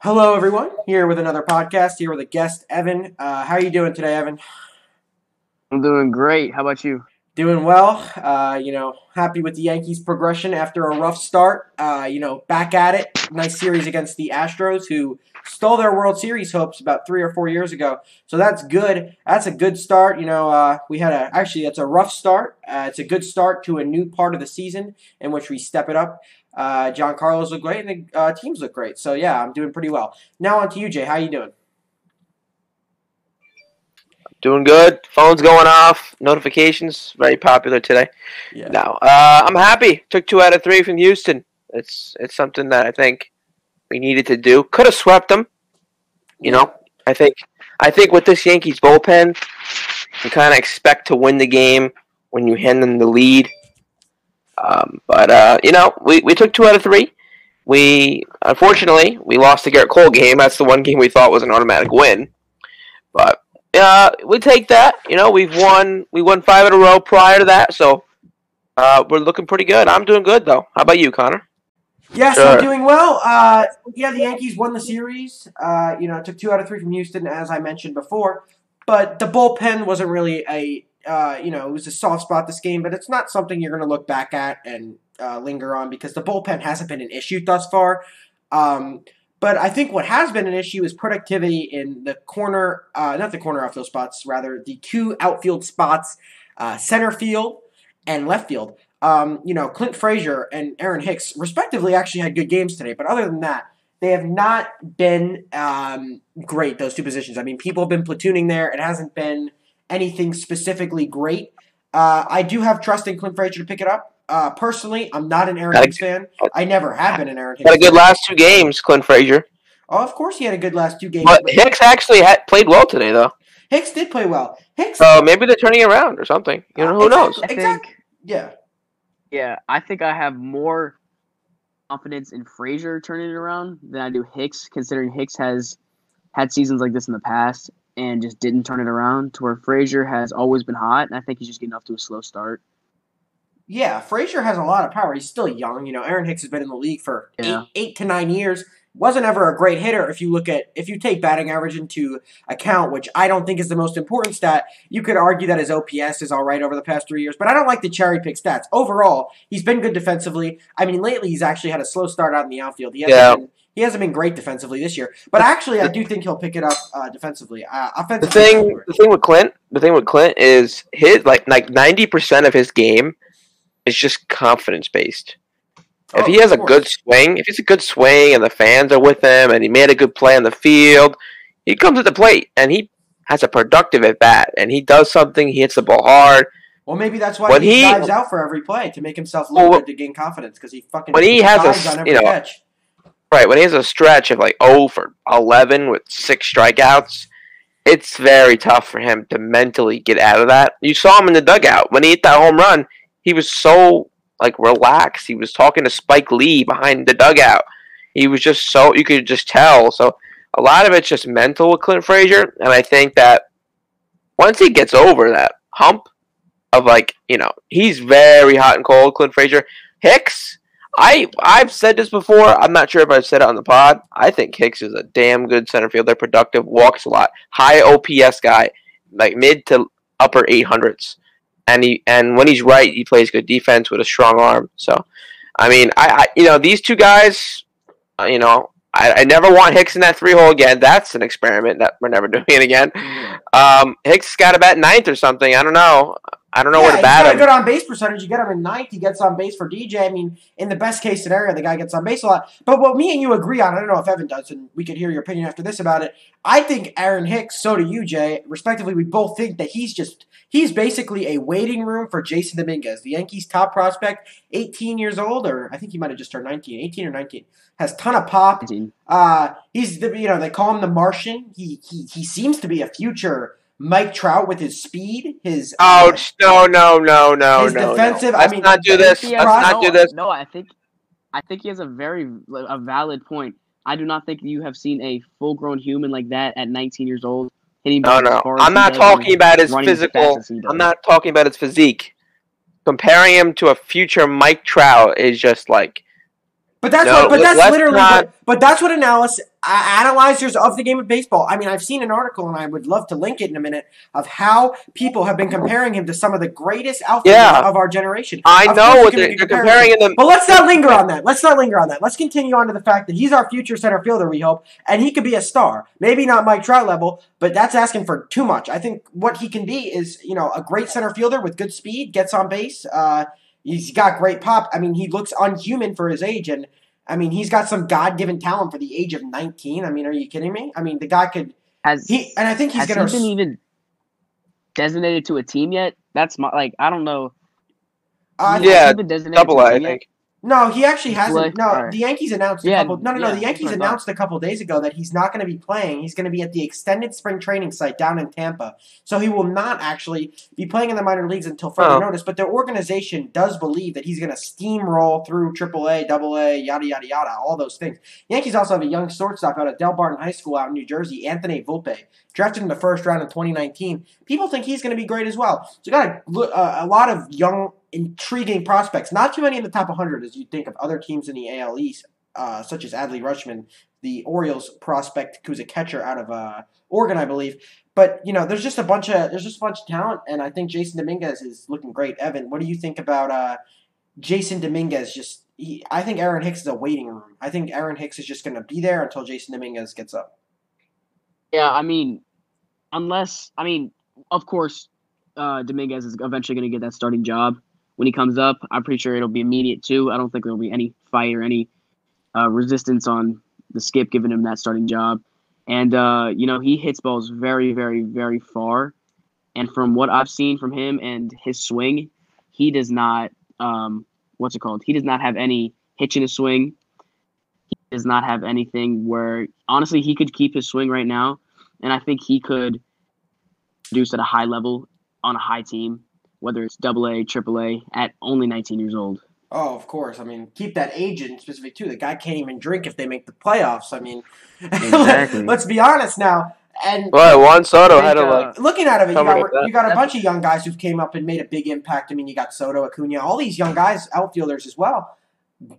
Hello, everyone. Here with another podcast. Here with a guest, Evan. Uh, how are you doing today, Evan? I'm doing great. How about you? Doing well. Uh, you know, happy with the Yankees' progression after a rough start. Uh, you know, back at it. Nice series against the Astros, who stole their World Series hopes about three or four years ago. So that's good. That's a good start. You know, uh, we had a actually it's a rough start. Uh, it's a good start to a new part of the season in which we step it up. Uh, Carlos look great, and the uh, teams look great. So yeah, I'm doing pretty well. Now on to you, Jay. How you doing? Doing good. Phone's going off. Notifications very popular today. Yeah. Now uh, I'm happy. Took two out of three from Houston. It's it's something that I think we needed to do. Could have swept them. You know, I think I think with this Yankees bullpen, you kind of expect to win the game when you hand them the lead. Um, but uh, you know, we, we took two out of three. We unfortunately we lost the Gerrit Cole game. That's the one game we thought was an automatic win. But uh, we take that. You know, we've won we won five in a row prior to that, so uh, we're looking pretty good. I'm doing good though. How about you, Connor? Yes, Sure. I'm doing well. Uh, yeah, the Yankees won the series. Uh, you know, took two out of three from Houston, as I mentioned before. But the bullpen wasn't really a, uh, you know, it was a soft spot this game. But it's not something you're going to look back at and uh, linger on because the bullpen hasn't been an issue thus far. Um, but I think what has been an issue is productivity in the corner, uh, not the corner outfield spots, rather the two outfield spots, uh, center field and left field. Um, you know, Clint Frazier and Aaron Hicks, respectively, actually had good games today. But other than that, they have not been um, great, those two positions. I mean, people have been platooning there. It hasn't been anything specifically great. Uh, I do have trust in Clint Frazier to pick it up. Uh, personally, I'm not an Aaron Got a- Hicks fan. I never have been an Aaron Hicks Had a good fan. last two games, Clint Frazier. Oh, of course, he had a good last two games. But but Hicks actually had played well today, though. Hicks did play well. Hicks, So maybe they're turning around or something. You know, who knows? Exactly. I Exact- think, yeah. yeah, I think I have more confidence in Frazier turning it around than I do Hicks, considering Hicks has had seasons like this in the past and just didn't turn it around. To where Frazier has always been hot, and I think he's just getting off to a slow start. Yeah, Frazier has a lot of power. He's still young. You know, Aaron Hicks has been in the league for Yeah. eight, eight to nine years. Wasn't ever a great hitter. If you look at if you take batting average into account, which I don't think is the most important stat, you could argue that his OPS is all right over the past three years. But I don't like the cherry pick stats. Overall, he's been good defensively. I mean, lately he's actually had a slow start out in the outfield. He hasn't Yeah. been he hasn't been great defensively this year. But actually, I do think he'll pick it up uh, defensively. Uh, The thing, the thing with Clint, the thing with Clint is his like like ninety percent of his game is just confidence based. If Oh, he has a course. good swing, if he's a good swing and the fans are with him and he made a good play on the field, he comes at the plate and he has a productive at bat and he does something. He hits the ball hard. Well, maybe that's why When he, he- dives out for every play to make himself look Well, good to gain confidence because he fucking when he has a on every you know, catch. Right when he has a stretch of like oh for eleven with six strikeouts, it's very tough for him to mentally get out of that. You saw him in the dugout when he hit that home run. He was so like relaxed. He was talking to Spike Lee behind the dugout. He was just so you could just tell. So a lot of it's just mental with Clint Frazier, and I think that once he gets over that hump of like you know he's very hot and cold. Clint Frazier, Hicks. I I've said this before. I'm not sure if I've said it on the pod. I think Hicks is a damn good center fielder, productive, walks a lot, high OPS guy, like mid to upper 800s, and he and when he's right, he plays good defense with a strong arm. So, I mean, I, I you know these two guys, uh, you know, I, I never want Hicks in that three hole again. That's an experiment that we're never doing it again. Um, Hicks got to bat ninth or something. I don't know. I don't know yeah, where to he's bat got a him. good on base percentage. You get him in ninth, he gets on base for DJ. I mean, in the best case scenario, the guy gets on base a lot. But what me and you agree on, I don't know if Evan does, and we could hear your opinion after this about it. I think Aaron Hicks, so do you, Jay. Respectively, we both think that he's just he's basically a waiting room for Jasson Dominguez, the Yankees' top prospect, 18 years old, or I think he might have just turned 19, 18 or 19. Has ton of pop. Uh, he's the you know they call him the Martian. He he he seems to be a future Mike Trout with his speed. His Oh uh, no no no no His no! defensive- no. I Let's mean, not do this. think Let's he has- not no, do this. No, I think I think he has a very a valid point. I do not think you have seen a full grown human like that at 19 years old hitting. No, no. I'm not talking about his running as fast physical. as he does. I'm not talking about his physique. Comparing him to a future Mike Trout is just like But that's No, what, but that's literally not- but, but that's what analysis uh, analyzers of the game of baseball. I mean, I've seen an article and I would love to link it in a minute of how people have been comparing him to some of the greatest outfielders Yeah. of our generation. I Of know what they're, make a they're comparing them. But let's not linger on that. Let's not linger on that. Let's continue on to the fact that he's our future center fielder, we hope, and he could be a star. Maybe not Mike Trout level, but that's asking for too much. I think what he can be is, you know, a great center fielder with good speed, gets on base. Uh, he's got great pop. I mean, he looks unhuman for his age, and I mean, he's got some God-given talent for the age of 19. I mean, are you kidding me? I mean, the guy could Has he and I think he's has gonna. he been even designated to a team yet? That's my like I don't know. uh, Yeah, Has he been designated Double to A, a I yet? think. No, he actually hasn't. Like, No, alright. the Yankees announced a Yeah, couple. No, no, no. The Yankees that's what announced a couple days ago that he's not going to be playing. He's going to be at the extended spring training site down in Tampa. So he will not actually be playing in the minor leagues until further Oh. notice. But their organization does believe that he's going to steamroll through AAA, AA, yada yada yada, all those things. Yankees also have a young shortstop out of Delbarton High School out in New Jersey, Anthony Volpe, drafted in the first round in 2019. People think he's going to be great as well. So you got a, uh, a lot of young, intriguing prospects. Not too many in the top 100 as you think of other teams in the AL East, uh, such as Adley Rutschman, the Orioles prospect who's a catcher out of uh, Oregon, I believe. But you know, there's just a bunch of there's just a bunch of talent, and I think Jasson Dominguez is looking great. Evan, what do you think about uh, Jasson Dominguez? Just he, I think Aaron Hicks is a waiting room. I think Aaron Hicks is just going to be there until Jasson Dominguez gets up. Yeah, I mean, unless I mean, of course, uh, Dominguez is eventually going to get that starting job when he comes up. I'm pretty sure it'll be immediate too. I don't think there'll be any fight or any uh, resistance on the skip giving him that starting job. And uh, you know, he hits balls very, very, very far. And from what I've seen from him and his swing, he does not um, what's it called? He does not have any hitch in his swing. He does not have anything where honestly he could keep his swing right now, and I think he could produce at a high level on a high team, whether it's double A, triple A, at only 19 years old. Oh, of course. I mean, keep that agent specific too. The guy can't even drink if they make the playoffs. I mean, Exactly. let's be honest now. And Well, Juan Soto I had to think, uh, like. looking out of it, you got, you got a bunch of young guys who've came up and made a big impact. I mean, you got Soto, Acuna, all these young guys, outfielders as well,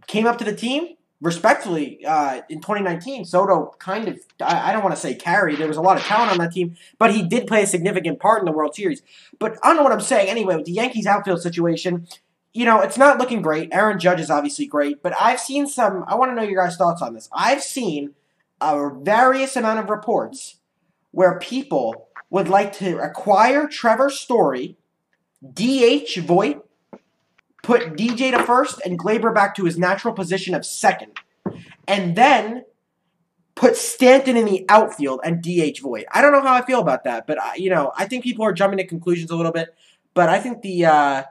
came up to the team respectfully uh, in 2019. Soto kind of, I, I don't want to say carry, There was a lot of talent on that team, but he did play a significant part in the World Series. But I don't know what I'm saying. Anyway, with the Yankees outfield situation, you know, it's not looking great. Aaron Judge is obviously great, but I've seen some. I want to know your guys' thoughts on this. I've seen a various amount of reports where people would like to acquire Trevor Story, DH Voit, put DJ to first, and Gleyber back to his natural position of second, and then put Stanton in the outfield and DH Voit. I don't know how I feel about that, but I, you know, I think people are jumping to conclusions a little bit. But I think the uh,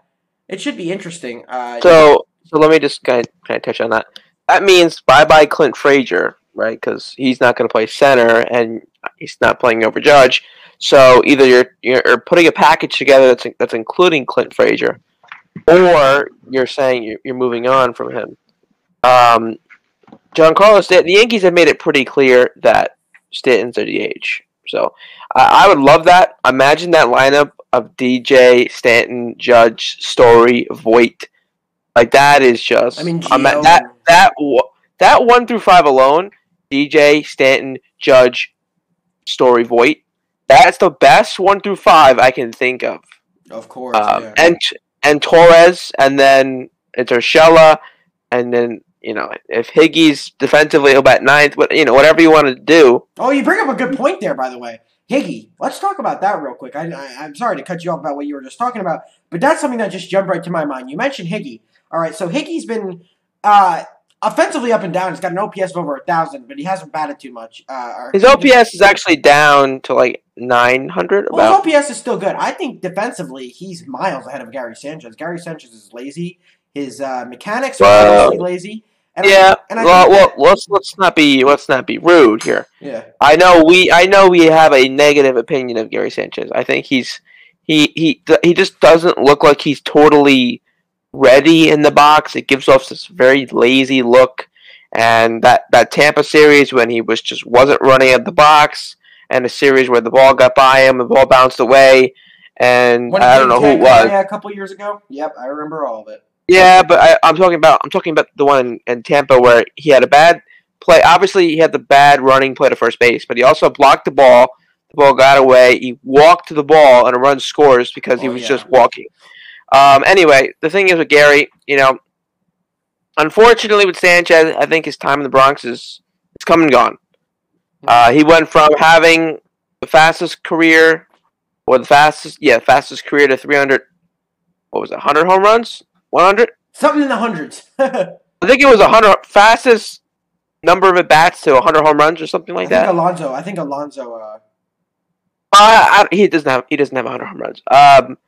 it should be interesting. Uh, So, so let me just kind of, kind of touch on that. That means bye bye Clint Frazier, right? Because he's not going to play center and he's not playing over Judge. So either you're you're putting a package together that's that's including Clint Frazier, or you're saying you're, you're moving on from him. Um, John Carlos, the, the Yankees have made it pretty clear that Stanton's a DH. So I I would love that. Imagine that lineup of DJ, Stanton, Judge, Story, Voit. Like that is just. I mean, ima- Gio- that that that one through five alone. DJ, Stanton, Judge, Story, Voit. That's the best one through five I can think of. of course, Um, yeah. and and Torres, and then it's Urshela, and then you know if Higgy's defensively he'll bat ninth, but you know whatever you want to do. Oh, you bring up a good point there, by the way. Higgy, let's talk about that real quick. I, I, I'm sorry to cut you off about what you were just talking about, but that's something that just jumped right to my mind. You mentioned Higgy. All right, so Higgy's been uh, offensively up and down. He's got an OPS of over a thousand, but he hasn't batted too much. Uh, His OPS is actually down to like nine hundred. Well, his OPS is still good. I think defensively, he's miles ahead of Gary Sanchez. Gary Sanchez is lazy. His uh, mechanics are Well, obviously lazy. And I yeah. think- and I well, well, let's let's not be let's not be rude here. yeah. I know we I know we have a negative opinion of Gary Sanchez. I think he's he he he just doesn't look like he's totally ready in the box. It gives off this very lazy look. And that, that Tampa series when he was just wasn't running at the box, and a series where the ball got by him, the ball bounced away, and When I don't know who it was. Correa a couple years ago. Yep, I remember all of it. Yeah, but I, I'm talking about I'm talking about the one in, in Tampa where he had a bad play. Obviously, he had the bad running play to first base, but he also blocked the ball. The ball got away. He walked to the ball and a run scores because he Oh, was yeah. just walking. Um, anyway, the thing is with Gary, you know, unfortunately with Sanchez, I think his time in the Bronx is it's come and gone. Uh, he went from having the fastest career, or the fastest, yeah, fastest career to 300. What was it? 100 home runs? 100? Something in the hundreds. I I think it was 100 fastest number of at bats to 100 home runs or something like think that. Alonso. I think Alonso. Uh, Uh, I, he doesn't have he doesn't have 100 home runs. Um,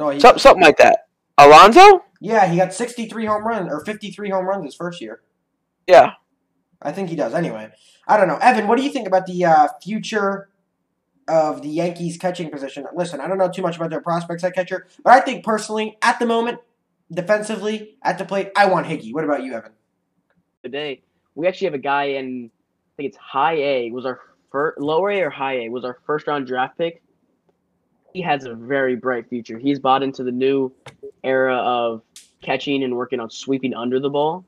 no, he, some, something like that. Alonso? yeah, he got 63 home runs or 53 home runs his first year. Yeah. I think he does. Anyway, I don't know. Evan, what do you think about the uh, future of the Yankees catching position? Listen, I don't know too much about their prospects at catcher, but I think personally, at the moment, defensively, at the plate, I want Higgy. What about you, Evan? today. We actually have a guy in, I think it's high A, was our first, lower A or high A, was our first round draft pick. He has a very bright future. He's bought into the new era of catching and working on sweeping under the ball.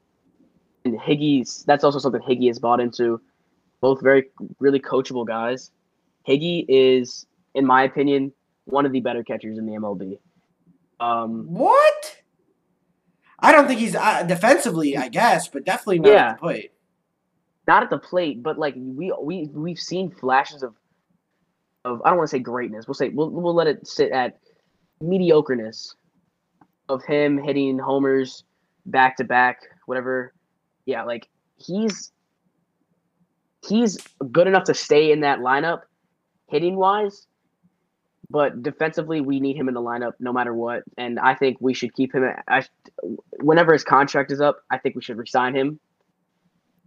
And Higgy's, that's also something Higgy has bought into. Both very, really coachable guys. Higgy is, in my opinion, one of the better catchers in the MLB. Um, What? I don't think he's uh, defensively, I guess, but definitely not Yeah. at the plate. not at the plate, but like we we we've seen flashes of of I don't want to say greatness. We'll say we'll we'll let it sit at mediocreness of him hitting homers back to back, whatever. Yeah, like he's he's good enough to stay in that lineup hitting wise. But defensively, we need him in the lineup no matter what, and I think we should keep him. I, whenever his contract is up, I think we should resign him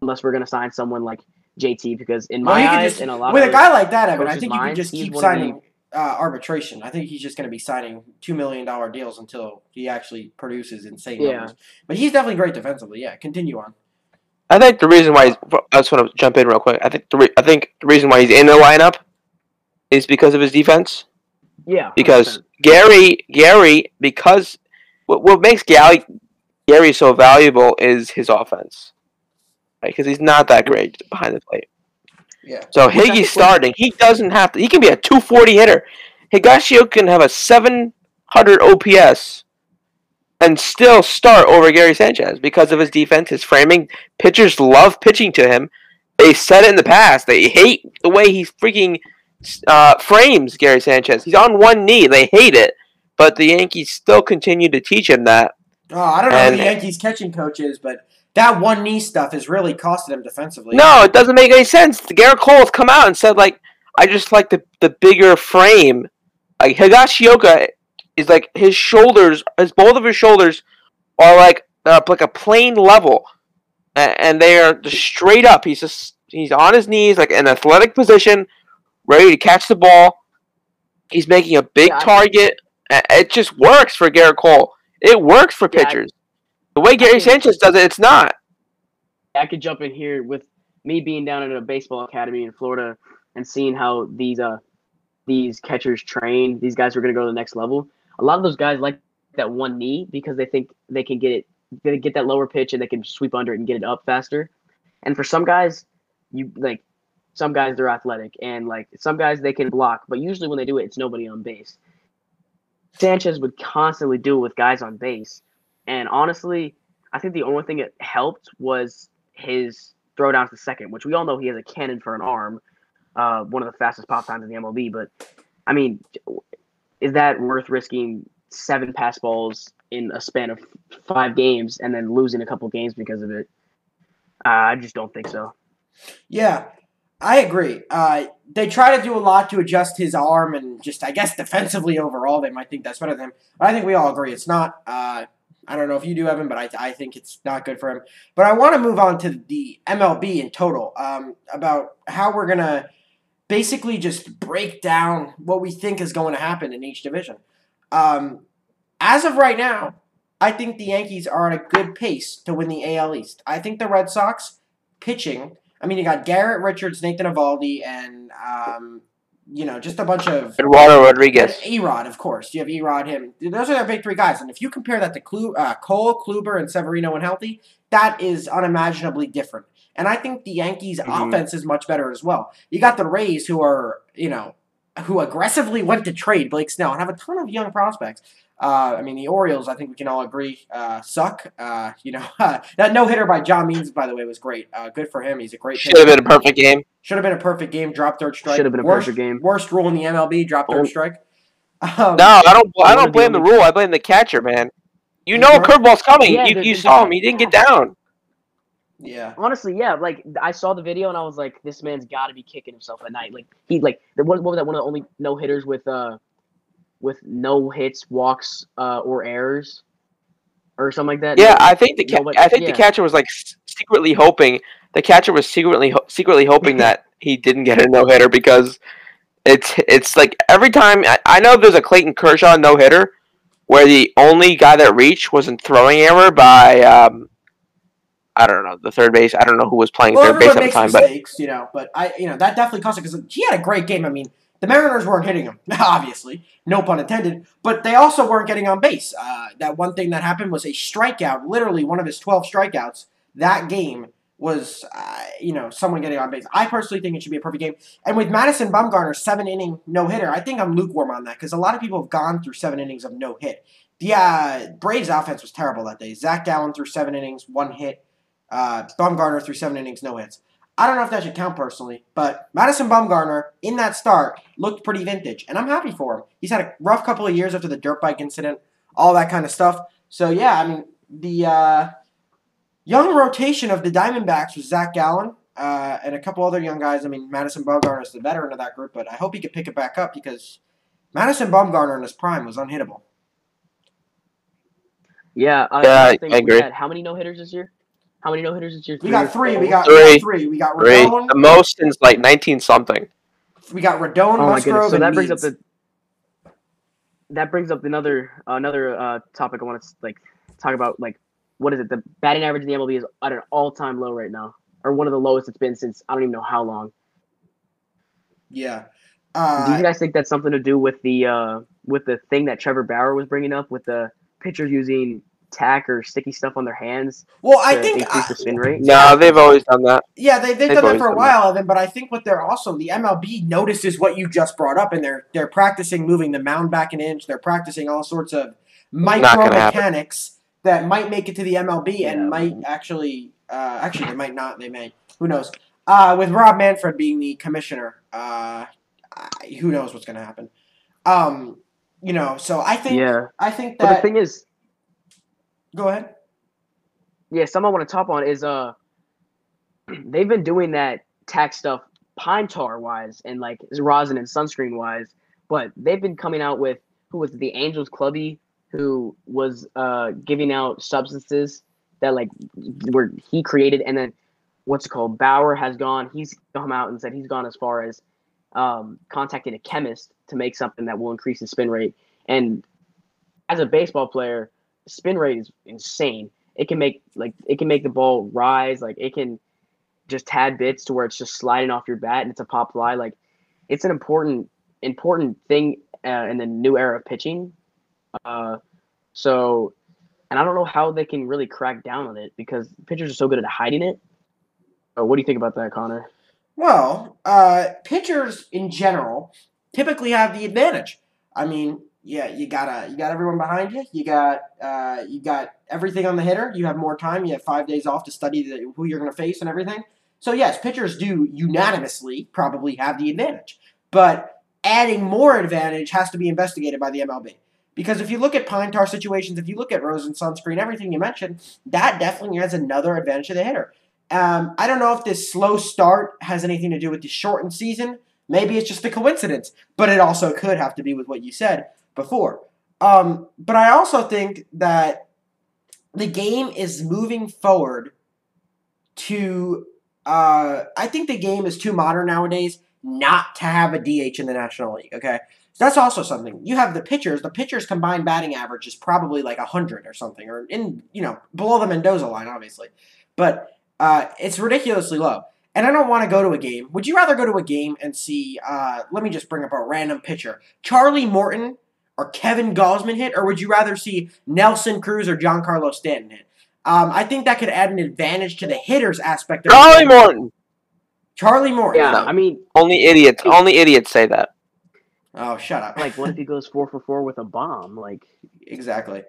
unless we're gonna sign someone like JT because in my you could eyes just- and a lot with of a guy like that, Evan, I think you could minds, just keep one of the- signing uh, arbitration. I think he's just going to be signing two million dollar deals until he actually produces insane Yeah. numbers. But he's definitely great defensively. Yeah, continue on. I think the reason why he's, I just want to jump in real quick. I think the re, I think the reason why he's in the lineup is because of his defense. yeah Because 100%. Gary Gary because what what makes Gary Gary so valuable is his offense. Because he's not that great behind the plate. Yeah. So Higgy's starting. He doesn't have to. He can be a 240 hitter. Higashio can have a 700 OPS and still start over Gary Sanchez because of his defense, his framing. Pitchers love pitching to him. They said it in the past. They hate the way he freaking uh, frames Gary Sanchez. He's on one knee. They hate it, but the Yankees still continue to teach him that. Oh, I don't know And- who the Yankees catching coach is, but that one knee stuff has really costed him defensively. No, it doesn't make any sense. Gerrit Cole has come out and said like, I just like the the bigger frame. Like Higashioka is like his shoulders, his both of his shoulders are like uh, like a plane level, and they are just straight up. He's just he's on his knees, like an athletic position, ready to catch the ball. He's making a big Yeah, I- target. It just works for Gerrit Cole. It works for Yeah, I- pitchers. The way Gary Sanchez does it, it's not. I could jump in here with me being down at a baseball academy in Florida and seeing how these uh these catchers train. These guys are going to go to the next level. A lot of those guys like that one knee because they think they can get it, they get that lower pitch and they can sweep under it and get it up faster. And for some guys, you like some guys they're athletic and like some guys they can block, but usually when they do it, it's nobody on base. Sanchez would constantly do it with guys on base, and honestly, I think the only thing that helped was his throw down to second, which we all know he has a cannon for an arm, uh, one of the fastest pop times in the MLB. But I mean, is that worth risking seven pass balls in a span of five games and then losing a couple games because of it? Uh, I just don't think so. Yeah, I agree. Uh, they try to do a lot to adjust his arm and just, I guess, defensively overall, they might think that's better than him. But I think we all agree it's not. Uh, I don't know if you do, Evan, but I, I think it's not good for him. But I want to move on to the MLB in total um, about how we're going to basically just break down what we think is going to happen in each division. Um, as of right now, I think the Yankees are on a good pace to win the AL East. I think the Red Sox pitching. I mean, you got Garrett Richards, Nathan Eovaldi, and um, you know, just a bunch of Eduardo Rodriguez. Erod, of course. You have Erod, him. Those are their big three guys. And if you compare that to Klu- uh, Cole, Kluber, and Severino when healthy, that is unimaginably different. And I think the Yankees' Mhm. offense is much better as well. You got the Rays, who are, you know, who aggressively went to trade Blake Snell and have a ton of young prospects. Uh, I mean, the Orioles, I think we can all agree, uh, suck. Uh, you know, that no hitter by John Means, by the way, was great. Uh, good for him. He's a great Should have been a perfect game. Should have been a perfect game. Drop third strike. Should have been a worst, perfect game. Worst rule in the MLB. Drop third Oh. strike. Um, No, I don't. I don't blame the rule. I blame the catcher, man. You You know a are- curveball's coming. Yeah, you the- you the- saw him. He didn't get down. Yeah. Honestly, yeah, like I saw the video and I was like, this man's got to be kicking himself at night. Like he like the what, what was that one of the only no hitters with uh with no hits, walks, uh, or errors, or something like that. Yeah, No- I think the ca- nobody- I think yeah. the catcher was like secretly hoping. The catcher was secretly ho- secretly hoping that he didn't get a no hitter because it's it's like every time I, I know there's a Clayton Kershaw no hitter where the only guy that reached was in throwing error by um I don't know the third base. I don't know who was playing Well, third base at the makes time, but you know. But I, you know, that definitely cost him because he had a great game. I mean, the Mariners weren't hitting him, obviously, no pun intended. But they also weren't getting on base. Uh, that one thing that happened was a strikeout. Literally, one of his twelve strikeouts that game was, uh, you know, someone getting on base. I personally think it should be a perfect game. And with Madison Bumgarner, seven inning no hitter, I think I'm lukewarm on that because a lot of people have gone through seven innings of no hit. The uh, Braves offense was terrible that day. Zach Gallen threw seven innings, one hit. Uh, Bumgarner threw seven innings, no hits. I don't know if that should count personally, but Madison Bumgarner in that start looked pretty vintage, and I'm happy for him. He's had a rough couple of years after the dirt bike incident, all that kind of stuff. So yeah, I mean the uh, young rotation of the Diamondbacks was Zach Gallen uh, and a couple other young guys. I mean Madison Bumgarner is the veteran of that group, but I hope he could pick it back up because Madison Bumgarner in his prime was unhittable. Yeah, I, Yeah, I, think I we agree. had how many no hitters this year? How many no hitters this year? We got three. We got, Three. we got three. We got three Rodon. the most since like nineteen something. We got Rodon, Oh my Musgrove, goodness! So and that brings up the that brings up another another uh, topic I want to like talk about. Like, what is it? The batting average in the MLB is at an all time low right now, or one of the lowest it's been since I don't even know how long. Yeah. do Uh, you guys think that's something to do with the uh, with the thing that Trevor Bauer was bringing up with the pitchers using tack or sticky stuff on their hands well, I think increase the spin rate? No, they've always done that. Yeah, they, they've They've done that for a done while, Evan, but I think what they're also, the MLB notices what you just brought up, and they're they're practicing moving the mound back an inch. They're practicing all sorts of micro gonna happen. mechanics that might make it to the MLB Yeah. and might actually, uh, actually, they might not, they may. Who knows? Uh, with Rob Manfred being the commissioner, uh, who knows what's going to happen? Um, you know, so I think, Yeah, I think but the thing is, go ahead. yeah, something I want to top on is uh, they've been doing that tax stuff pine tar wise and like rosin and sunscreen wise, but they've been coming out with who was the Angels Clubby who was uh giving out substances that like were he created and then what's it called Bauer has gone he's come out and said he's gone as far as um contacting a chemist to make something that will increase the spin rate and as a baseball player spin rate is insane. It can make like it can make the ball rise like it can just tad bits to where it's just sliding off your bat and it's a pop fly. Like it's an important important thing uh, in the new era of pitching. Uh, so and i don't know how they can really crack down on it because pitchers are so good at hiding it. What do you think about that connor? Well, uh, pitchers in general typically have the advantage. I mean, yeah, you got you got everyone behind you. You got uh, you got everything on the hitter. You have more time. You have five days off to study the, who you're going to face and everything. So yes, pitchers do unanimously probably have the advantage, but adding more advantage has to be investigated by the MLB. Because if you look at pine tar situations, if you look at rosin sunscreen, everything you mentioned, that definitely has another advantage to the hitter. Um, I don't know if this slow start has anything to do with the shortened season. Maybe it's just a coincidence, but it also could have to be with what you said before. Um, but I also think that the game is moving forward to. Uh, I think the game is too modern nowadays not to have a DH in the National League. Okay, so that's also something. You have the pitchers. The pitchers' combined batting average is probably like hundred or something, or in you know below the Mendoza line, obviously, but uh, it's ridiculously low. and I don't want to go to a game. Would you rather go to a game and see? Uh, let me just bring up a random pitcher: Charlie Morton or Kevin Gausman hit, or would you rather see Nelson Cruz or Giancarlo Stanton hit? Um, I think that could add an advantage to the hitters aspect of Charlie game. Morton. Charlie Morton. Yeah, No. I mean, Only idiots. Only idiots say that. Oh, shut up. like, what if he goes four for four with a bomb? Like, exactly.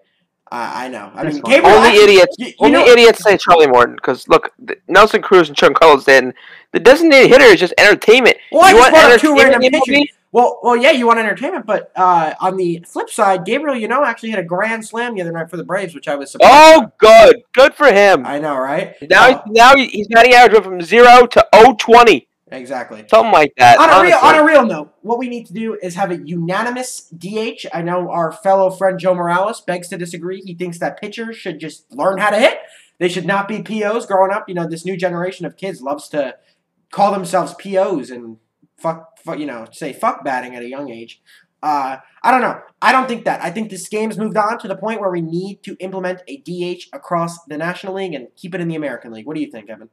I I know. I mean. Gabriel Only actually- idiots. you- you only know- idiots say Charlie Morton because look, th- Nelson Cruz and Giancarlo Stanton. The designated hitter is just entertainment. Well, I you just want two random you pitchers. Well, well, yeah, you want entertainment, but uh, on the flip side, Gabriel, you know, actually had a grand slam the other night for the Braves, which I was surprised. Oh, good, good for him. I know, right? Now, Oh, he's, now he- he's batting average went from zero to 020, exactly. something like that. On a real, on a real note, what we need to do is have a unanimous DH. I know our fellow friend Joe Morales begs to disagree. He thinks that pitchers should just learn how to hit. They should not be POs growing up. You know, this new generation of kids loves to call themselves POs and fuck, fuck you know, say fuck batting at a young age. Uh, I don't know. I don't think that. I think this game's moved on to the point where we need to implement a DH across the National League and keep it in the American League. What do you think, Evan?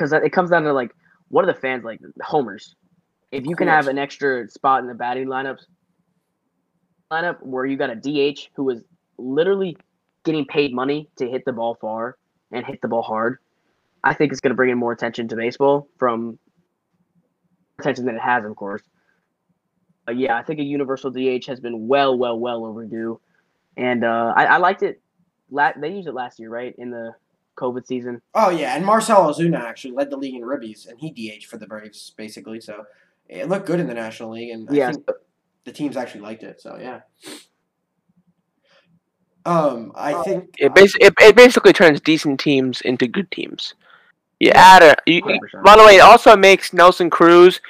Because it comes down to like, what are the fans like? Homers. If you can have an extra spot in the batting lineups, lineup where you got a DH who is literally getting paid money to hit the ball far and hit the ball hard, I think it's going to bring in more attention to baseball from attention than it has, of course. But yeah, I think a universal DH has been well, well, well overdue, and uh, I, I liked it. La- they used it last year, right, in the COVID season. Oh yeah, and Marcell Ozuna actually led the league in ribbies, and he DH for the Braves basically. So it looked good in the National League, and I Yeah, think the teams actually liked it. So yeah. Um, I think It, bas- it, it basically turns decent teams into good teams. You Yeah. add a. You, by the way, it also makes Nelson Cruz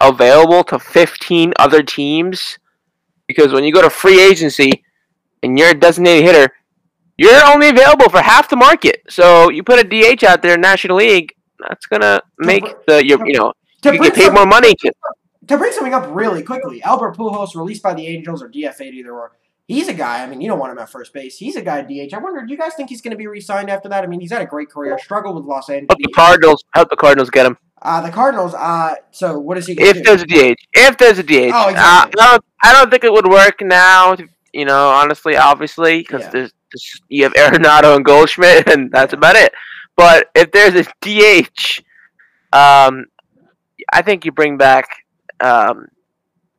available to 15 other teams because when you go to free agency and you're a designated hitter, you're only available for half the market. So you put a DH out there in National League, that's gonna make the your you know to you get paid more money. To, to bring something up really quickly, Albert Pujols released by the Angels or DFA'd either or. He's a guy. I mean, you don't want him at first base. He's a guy at DH. I wonder, do you guys think he's going to be re-signed after that? I mean, he's had a great career. Struggled with Los Angeles. help the Cardinals, help the Cardinals get him. Uh, the Cardinals. Uh, so what is he If do? there's a DH, if there's a DH, Oh, uh. I don't, I don't think it would work now. You know, honestly, obviously, because Yeah. there's you have Arenado and Goldschmidt, and that's about it. But if there's a DH, um, I think you bring back, um,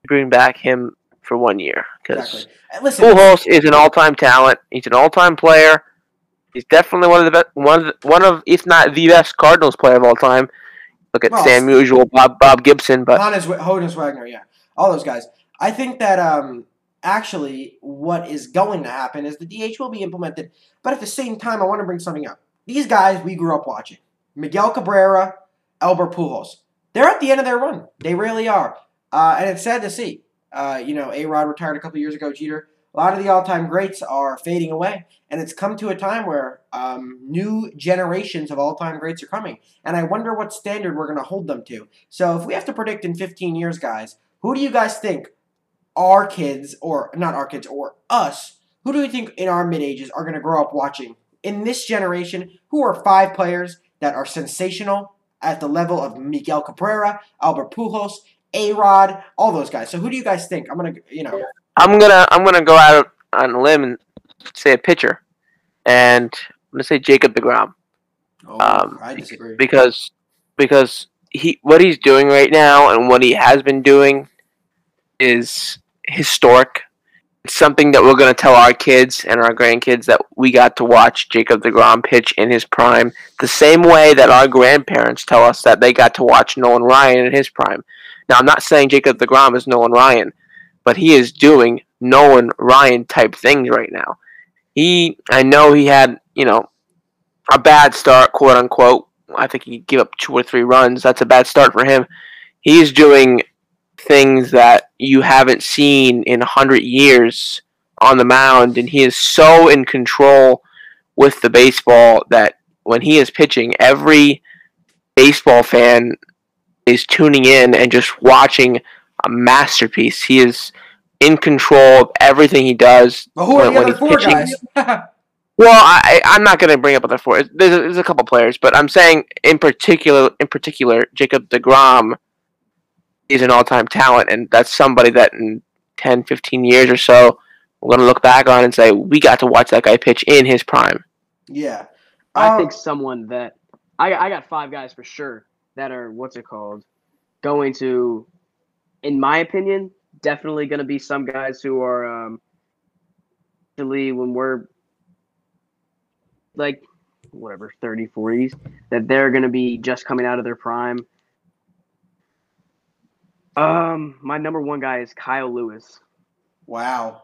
bring back him for one year because Exactly. Pujols is an all-time talent. He's an all-time player. He's definitely one of the best, one of the, one of if not the best Cardinals player of all time. Look at Well, Stan Musial, Bob Bob Gibson, but Honus, Honus Wagner, yeah, all those guys. I think that um, actually, what is going to happen is the DH will be implemented, but at the same time, I want to bring something up. These guys we grew up watching: Miguel Cabrera, Albert Pujols. They're at the end of their run. They really are, uh, and it's sad to see. Uh, you know, A Rod retired a couple years ago. Jeter. A lot of the all-time greats are fading away, and it's come to a time where um, new generations of all-time greats are coming. And I wonder what standard we're going to hold them to. So if we have to predict in 15 years, guys, who do you guys think our kids, or not our kids, or us, who do you think in our mid ages are going to grow up watching in this generation? Who are five players that are sensational at the level of Miguel Cabrera, Albert Pujols, A Rod, all those guys? So who do you guys think? I'm going to, you know, I'm gonna I'm gonna go out on a limb and say a pitcher, and I'm gonna say Jacob Degrom oh, Um, I disagree. because because he what he's doing right now and what he has been doing is historic. It's something that we're gonna tell our kids and our grandkids that we got to watch Jacob Degrom pitch in his prime, the same way that our grandparents tell us that they got to watch Nolan Ryan in his prime. Now I'm not saying Jacob Degrom is Nolan Ryan, but he is doing Nolan Ryan type things right now. He, I know he had, you know, a bad start, quote unquote. I think he gave up two or three runs. That's a bad start for him. He's doing things that you haven't seen in a hundred years on the mound, and he is so in control with the baseball that when he is pitching, every baseball fan is tuning in and just watching a masterpiece. He is in control of everything he does. Are when- when he's pitching. Well, I, I'm not going to bring up other four. There's a, there's a couple players, but I'm saying in particular, in particular, Jacob Degrom is an all-time talent, and that's somebody that in 10, 15 years or so, we're going to look back on and say we got to watch that guy pitch in his prime. Yeah. I Um, think someone that I I got five guys for sure that are what's it called going to, in my opinion, definitely going to be some guys who are um, actually when we're like whatever 30 40s that they're going to be just coming out of their prime. Um, my number one guy is Kyle Lewis. Wow.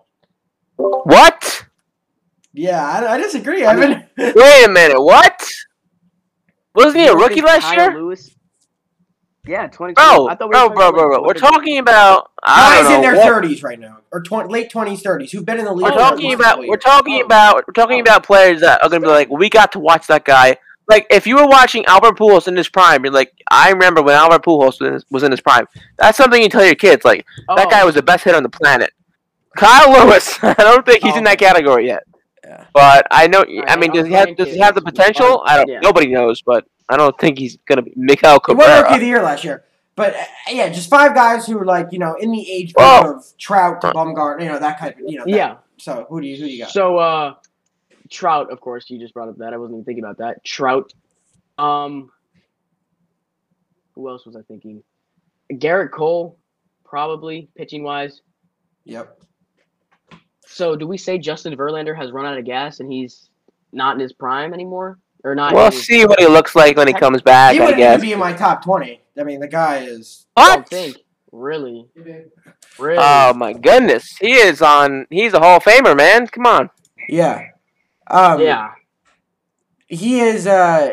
What? Yeah, I, I disagree, I mean- Wait a minute. What? Wasn't he a rookie think last Kyle year? Lewis? Yeah, 20. Bro, I thought we bro, were bro, talking bro, about, bro. We're talking about. Guys in their thirties right now, or tw- late twenties, thirties, who've been in the league. We're talking about we're talking Oh. about we're talking Oh. about players that are gonna be like, we got to watch that guy. Like if you were watching Albert Pujols in his prime, you're like, I remember when Albert Pujols was in his, was in his prime. That's something you tell your kids. Like that Oh, guy was the best hitter on the planet. Kyle Lewis. I don't think he's Oh, in that category yet. Yeah. But I know. I right, mean, I'll does he have does he have the potential? I don't. Yeah. Nobody knows, but I don't think he's gonna be Miguel He won Rookie of the Year last year. But uh, yeah, just five guys who are like you know in the age group of Trout to Bumgarner, you know that kind of you know. that- Yeah. So who do you who do you got? So uh Trout, of course, you just brought up that. I wasn't even thinking about that. Trout. Um who else was I thinking? Gerrit Cole, probably, pitching wise. Yep. So do we say Justin Verlander has run out of gas and he's not in his prime anymore? Or not We'll his- see what he looks like when he comes back. He I wouldn't even guess. be in my top twenty. I mean, the guy is. I don't What? think. Really? Really? Oh my goodness, he is on. He's a Hall of Famer, man. Come on. Yeah. Um, yeah. he is uh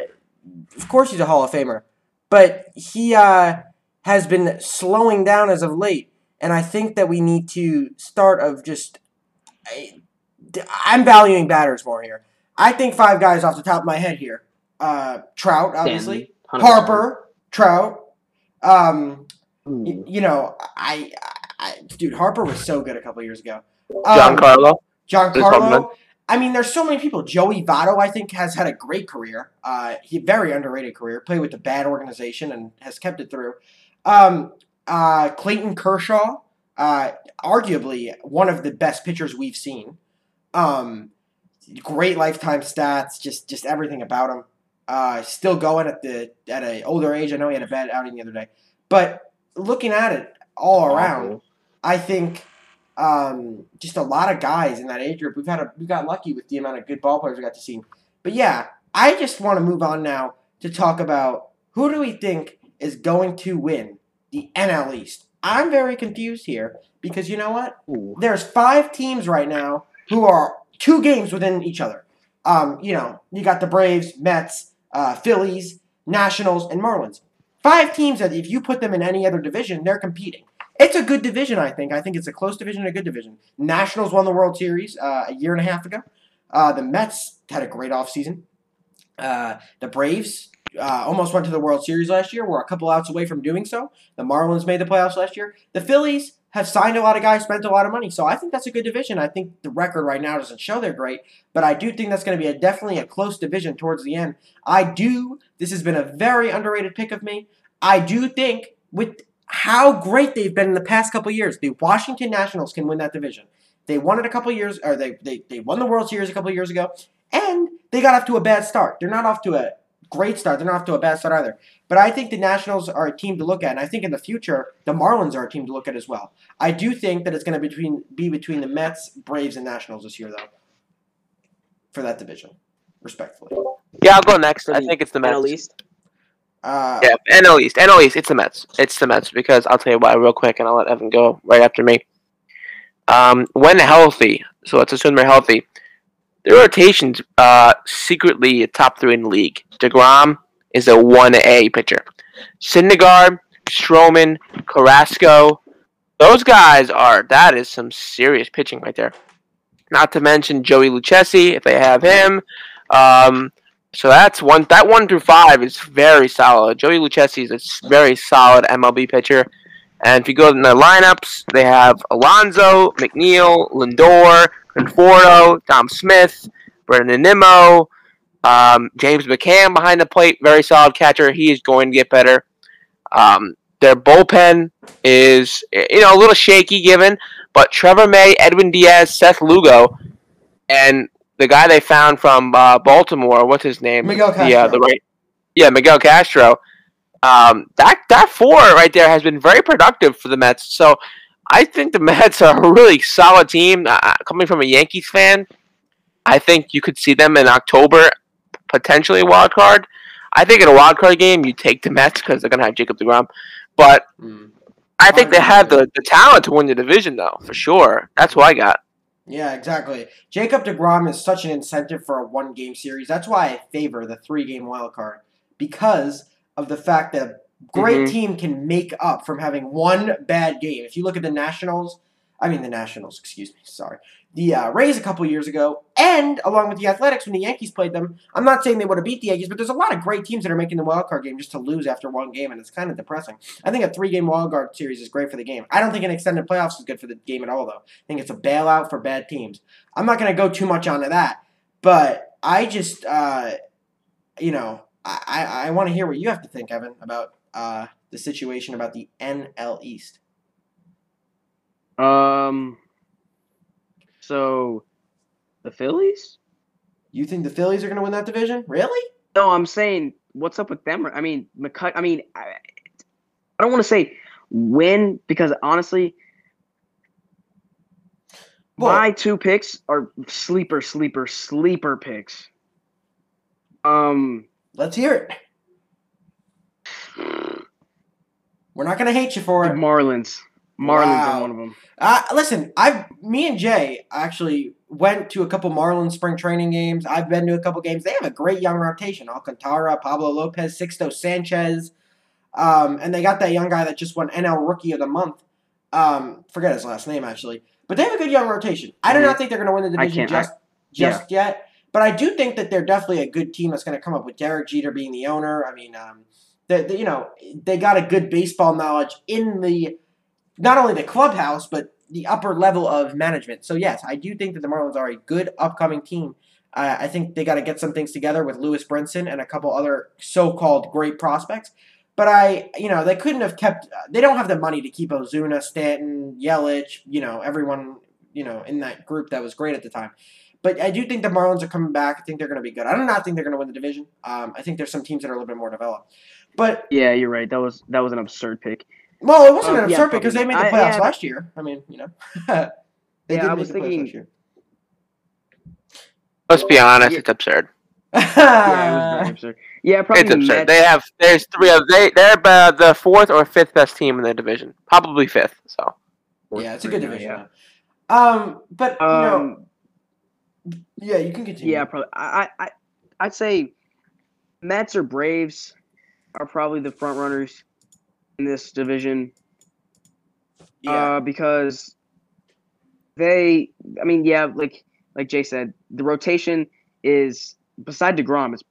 of course he's a hall of famer but he uh has been slowing down as of late and i think that we need to start of just I, i'm valuing batters more here. I think five guys off the top of my head here uh trout obviously. Stanley, harper trout. Um y- you know I, I dude harper was so good a couple years ago. Um, Giancarlo. John There's one Carlo. I mean, there's so many people. Joey Votto, I think, has had a great career. Uh, he very underrated career. Played with a bad organization and has kept it through. Um, uh, Clayton Kershaw, uh, arguably one of the best pitchers we've seen. Um, great lifetime stats, just just everything about him. Uh, still going at the at an older age. I know he had a bad outing the other day, but looking at it all around, I think um, just a lot of guys in that age group. We've had a we got lucky with the amount of good ball players we got to see. But yeah, I just want to move on now to talk about who do we think is going to win the NL East. I'm very confused here because you know what? Ooh. There's five teams right now who are two games within each other. Um, you know, you got the Braves, Mets, uh, Phillies, Nationals, and Marlins. Five teams that if you put them in any other division, they're competing. It's a good division, I think. I think it's a close division, a good division. Nationals won the World Series uh, a year and a half ago. Uh, the Mets had a great offseason. Uh, the Braves uh, almost went to the World Series last year. We're a couple outs away from doing so. The Marlins made the playoffs last year. The Phillies have signed a lot of guys, spent a lot of money. So I think that's a good division. I think the record right now doesn't show they're great, but I do think that's going to be a, definitely a close division towards the end. I do. This has been a very underrated pick of me. I do think with how great they've been in the past couple years, the Washington Nationals can win that division. They won it a couple years, or they, they they won the World Series a couple years ago, and they got off to a bad start. They're not off to a great start. They're not off to a bad start either. But I think the Nationals are a team to look at, and I think in the future the Marlins are a team to look at as well. I do think that it's going to between be between the Mets, Braves, and Nationals this year, though, for that division, respectfully. Yeah, I'll go next. I think it's the Mets. At East. Uh, Yeah, NL East. NL East. It's the Mets. It's the Mets because I'll tell you why real quick, and I'll let Evan go right after me. Um, when healthy, so let's assume they're healthy. Their rotation's uh, secretly top three in the league. Degrom is a one A pitcher. Syndergaard, Stroman, Carrasco, those guys are that is some serious pitching right there. Not to mention Joey Lucchesi if they have him. Um, so that's one. That one through five is very solid. Joey Lucchesi is a very solid MLB pitcher. And if you go in the lineups, they have Alonso, McNeil, Lindor, Conforto, Dom Smith, Brandon Nimmo, um, James McCann behind the plate, very solid catcher. He is going to get better. Um, their bullpen is you know a little shaky given, but Trevor May, Edwin Diaz, Seth Lugo, and the guy they found from uh, Baltimore, what's his name? Miguel The, uh, Castro. the right, yeah, Miguel Castro. Um, that that four right there has been very productive for the Mets. So I think the Mets are a really solid team. Uh, coming from a Yankees fan, I think you could see them in October, potentially a wild card. I think in a wild card game, you take the Mets because they're gonna have Jacob Degrom, but Mm. I think they have the, the talent to win the division though, for sure. That's what I got. Yeah, exactly. Jacob DeGrom is such an incentive for a one game series. That's why I favor the three game wild card because of the fact that a great Mhm. team can make up from having one bad game. If you look at the Nationals, I mean the Nationals, excuse me, sorry. The uh, Rays a couple years ago, and along with the Athletics when the Yankees played them. I'm not saying they would have beat the Yankees, but there's a lot of great teams that are making the wild card game just to lose after one game, and it's kind of depressing. I think a three game wild card series is great for the game. I don't think an extended playoffs is good for the game at all, though. I think it's a bailout for bad teams. I'm not going to go too much onto that, but I just, uh, you know, I, I, I want to hear what you have to think, Evan, about uh, the situation about the NL East. Um. So, the Phillies? You think the Phillies are going to win that division? Really? No, I'm saying what's up with them? I mean, McCut. I mean, I, I don't want to say win because honestly, Well- my two picks are sleeper, sleeper, sleeper picks. Um, Let's hear it. We're not going to hate you for the it. Marlins. Marlins Wow. are one of them. Uh, listen, I've me and Jay actually went to a couple Marlins spring training games. I've been to a couple games. They have a great young rotation: Alcantara, Pablo Lopez, Sixto Sanchez, um, and they got that young guy that just won NL Rookie of the Month. Um, forget his last name actually, but they have a good young rotation. I do not think they're going to win the division can't- I- just just yet, but I do think that they're definitely a good team that's going to come up with Derek Jeter being the owner. I mean, um, they, they- you know, they got a good baseball knowledge in the not only the clubhouse but the upper level of management. So yes, I do think that the Marlins are a good upcoming team. Uh, I think they got to get some things together with Lewis Brinson and a couple other so-called great prospects. But I, you know, they couldn't have kept. They don't have the money to keep Ozuna, Stanton, Yelich, you know, everyone, you know, in that group that was great at the time. But I do think the Marlins are coming back. I think they're going to be good. I do not think they're going to win the division. Um, I think there's some teams that are a little bit more developed. But Yeah, you're right. That was that was an absurd pick. Well, it wasn't Um, an yeah, absurd because they made the playoffs I- yeah. last year. I mean, you know, they Yeah, did I make was the playoffs thinking- last year. Let's be honest, Yeah. it's absurd. Yeah, it absurd. Yeah, probably It's absurd. Mets. They have there's three of they they're uh, the fourth or fifth best team in the division, probably fifth. So yeah, it's a good Right now, division. yeah. Um, but you know, Um, yeah, you can continue. yeah, probably. I, I, I- I'd say Mets or Braves are probably the front runners in this division. yeah. Uh, because they, I mean, yeah, like like Jay said, the rotation is beside Degrom. It's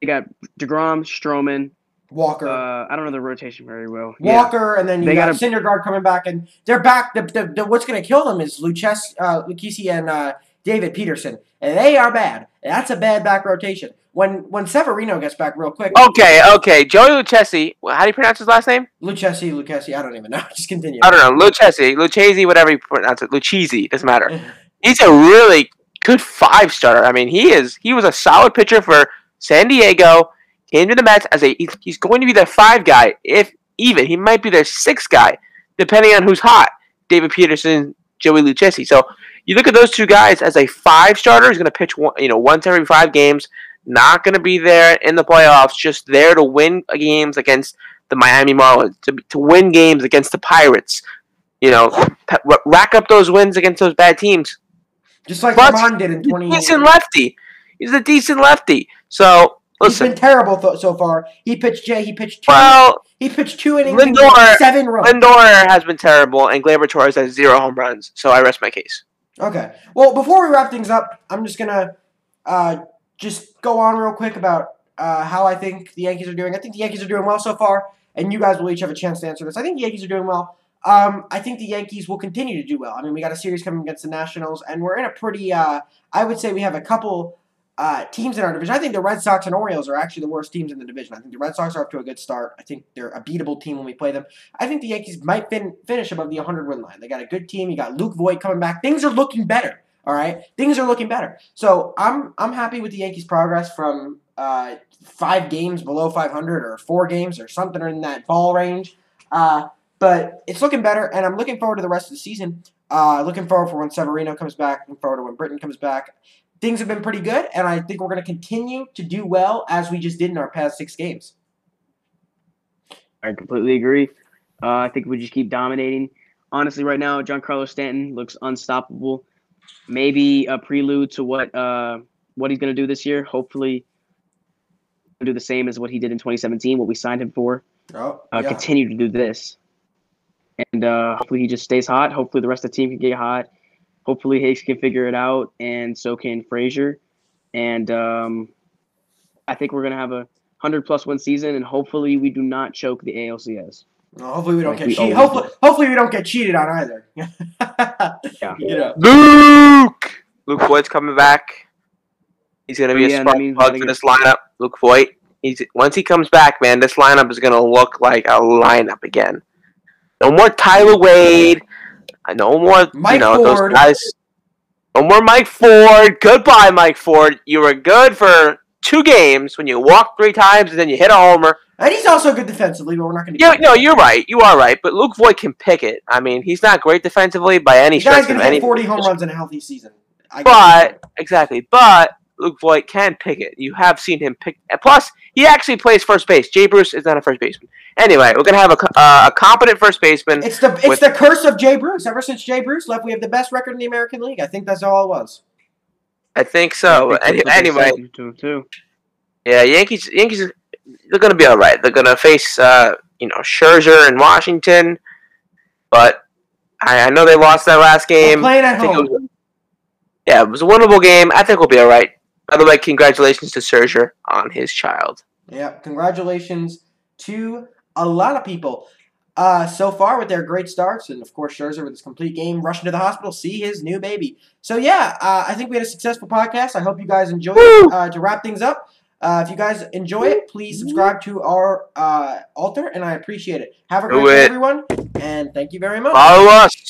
you got Degrom, Stroman. Walker. Uh, I don't know the rotation very well. Yeah. Walker, and then you They got gotta- Syndergaard coming back, and they're back. The, the, the, what's going to kill them is Luches, uh, Lucchesi and uh, David Peterson, and they are bad. That's a bad back rotation. When when Severino gets back real quick, okay, okay, Joey Lucchesi. How do you pronounce his last name? Lucchesi, Lucchesi, I don't even know. Just continue. I don't know. Lucchesi, Lucchesi, whatever you pronounce it. Lucchesi doesn't matter. He's a really good five starter. I mean, he is. He was a solid pitcher for San Diego. Came to the Mets as a. he's- He's going to be their five guy, if even. He might be their sixth guy, depending on who's hot. David Peterson, Joey Lucchesi. So you look at those two guys as a five starter. He's going to pitch one, you know, once every five games. Not going to be there in the playoffs. Just there to win games against the Miami Marlins, to to win games against the Pirates. You know, rack up those wins against those bad teams. Just like Plus, Ramon did in He's a decent lefty. He's a decent lefty. So listen, He's been terrible th- so far. He pitched Jay. He pitched two. well, he pitched two innings. Lindor- seven runs. Lindor has been terrible, and Gleyber Torres has zero home runs. So I rest my case. Okay. Well, before we wrap things up, I'm just gonna uh, just go on real quick about uh, how I think the Yankees are doing. I think the Yankees are doing well so far, and you guys will each have a chance to answer this. I think the Yankees are doing well. um, I think the Yankees will continue to do well. I mean, we got a series coming against the Nationals, and we're in a pretty. Uh, I would say we have a couple uh, teams in our division. I think the Red Sox and Orioles are actually the worst teams in the division. I think the Red Sox are up to a good start. I think they're a beatable team when we play them. I think the Yankees might fin- finish above the 100 win line. They got a good team. You got Luke Voit coming back. Things are looking better. All right, things are looking better. So I'm I'm happy with the Yankees' progress from uh, five games below 500 or four games or something in that ball range. Uh, but it's looking better, and I'm looking forward to the rest of the season. Uh, looking forward for when Severino comes back. Looking forward to when Britton comes back. Things have been pretty good, and I think we're going to continue to do well as we just did in our past six games. I completely agree. Uh, I think we just keep dominating. Honestly, right now, Giancarlo Stanton looks unstoppable. Maybe a prelude to what uh, what he's going to do this year. Hopefully, do the same as what he did in 2017, what we signed him for. Oh, Uh, yeah. Continue to do this, and uh, hopefully he just stays hot. Hopefully the rest of the team can get hot. Hopefully Hicks can figure it out, and so can Frazier. And um, I think we're gonna have a hundred one season, and hopefully we do not choke the ALCS. No, hopefully we don't Like get we cheated. always Hopefully, hopefully we don't get cheated on either. Yeah. You know. Luke. Luke Voit's coming back. He's gonna be Oh, Yeah, a spark plug gotta for get- this lineup. Luke Voit. He's once he comes back, man. This lineup is gonna look like a lineup again. No more Tyler Wade. Uh, no more, Mike you know, Ford. those guys. No more Mike Ford. Goodbye, Mike Ford. You were good for two games when you walked three times and then you hit a homer. And he's also good defensively, but we're not going to. Yeah, no, you're right. You are right. But Luke Voit can pick it. I mean, he's not great defensively by any The stretch of going to hit 40 home runs in a healthy season. I But exactly, but Luke Voit can pick it. You have seen him pick. And plus, he actually plays first base. Jay Bruce is not a first baseman. Anyway, we're gonna have a, uh, a competent first baseman. It's the it's with- the curse of Jay Bruce. Ever since Jay Bruce left, we have the best record in the American League. I think that's all it was. I think so. I think Any- that's what they anyway, said to too. yeah, Yankees. Yankees. They're gonna be all right. They're gonna face, uh, you know, Scherzer in Washington, but I, I know they lost that last We're game. playing at think it home. was, yeah, it was a winnable game. I think we'll be all right. By the way, congratulations to Scherzer on his child. Yeah, congratulations to a lot of people uh, so far with their great starts, and of course Scherzer with his complete game, rushing to the hospital, see his new baby. So yeah, uh, I think we had a successful podcast. I hope you guys enjoyed it. Uh, to wrap things up, uh, if you guys enjoy it, please subscribe to our uh, altar, and I appreciate it. Have a great day, everyone, and thank you very much. Follow us.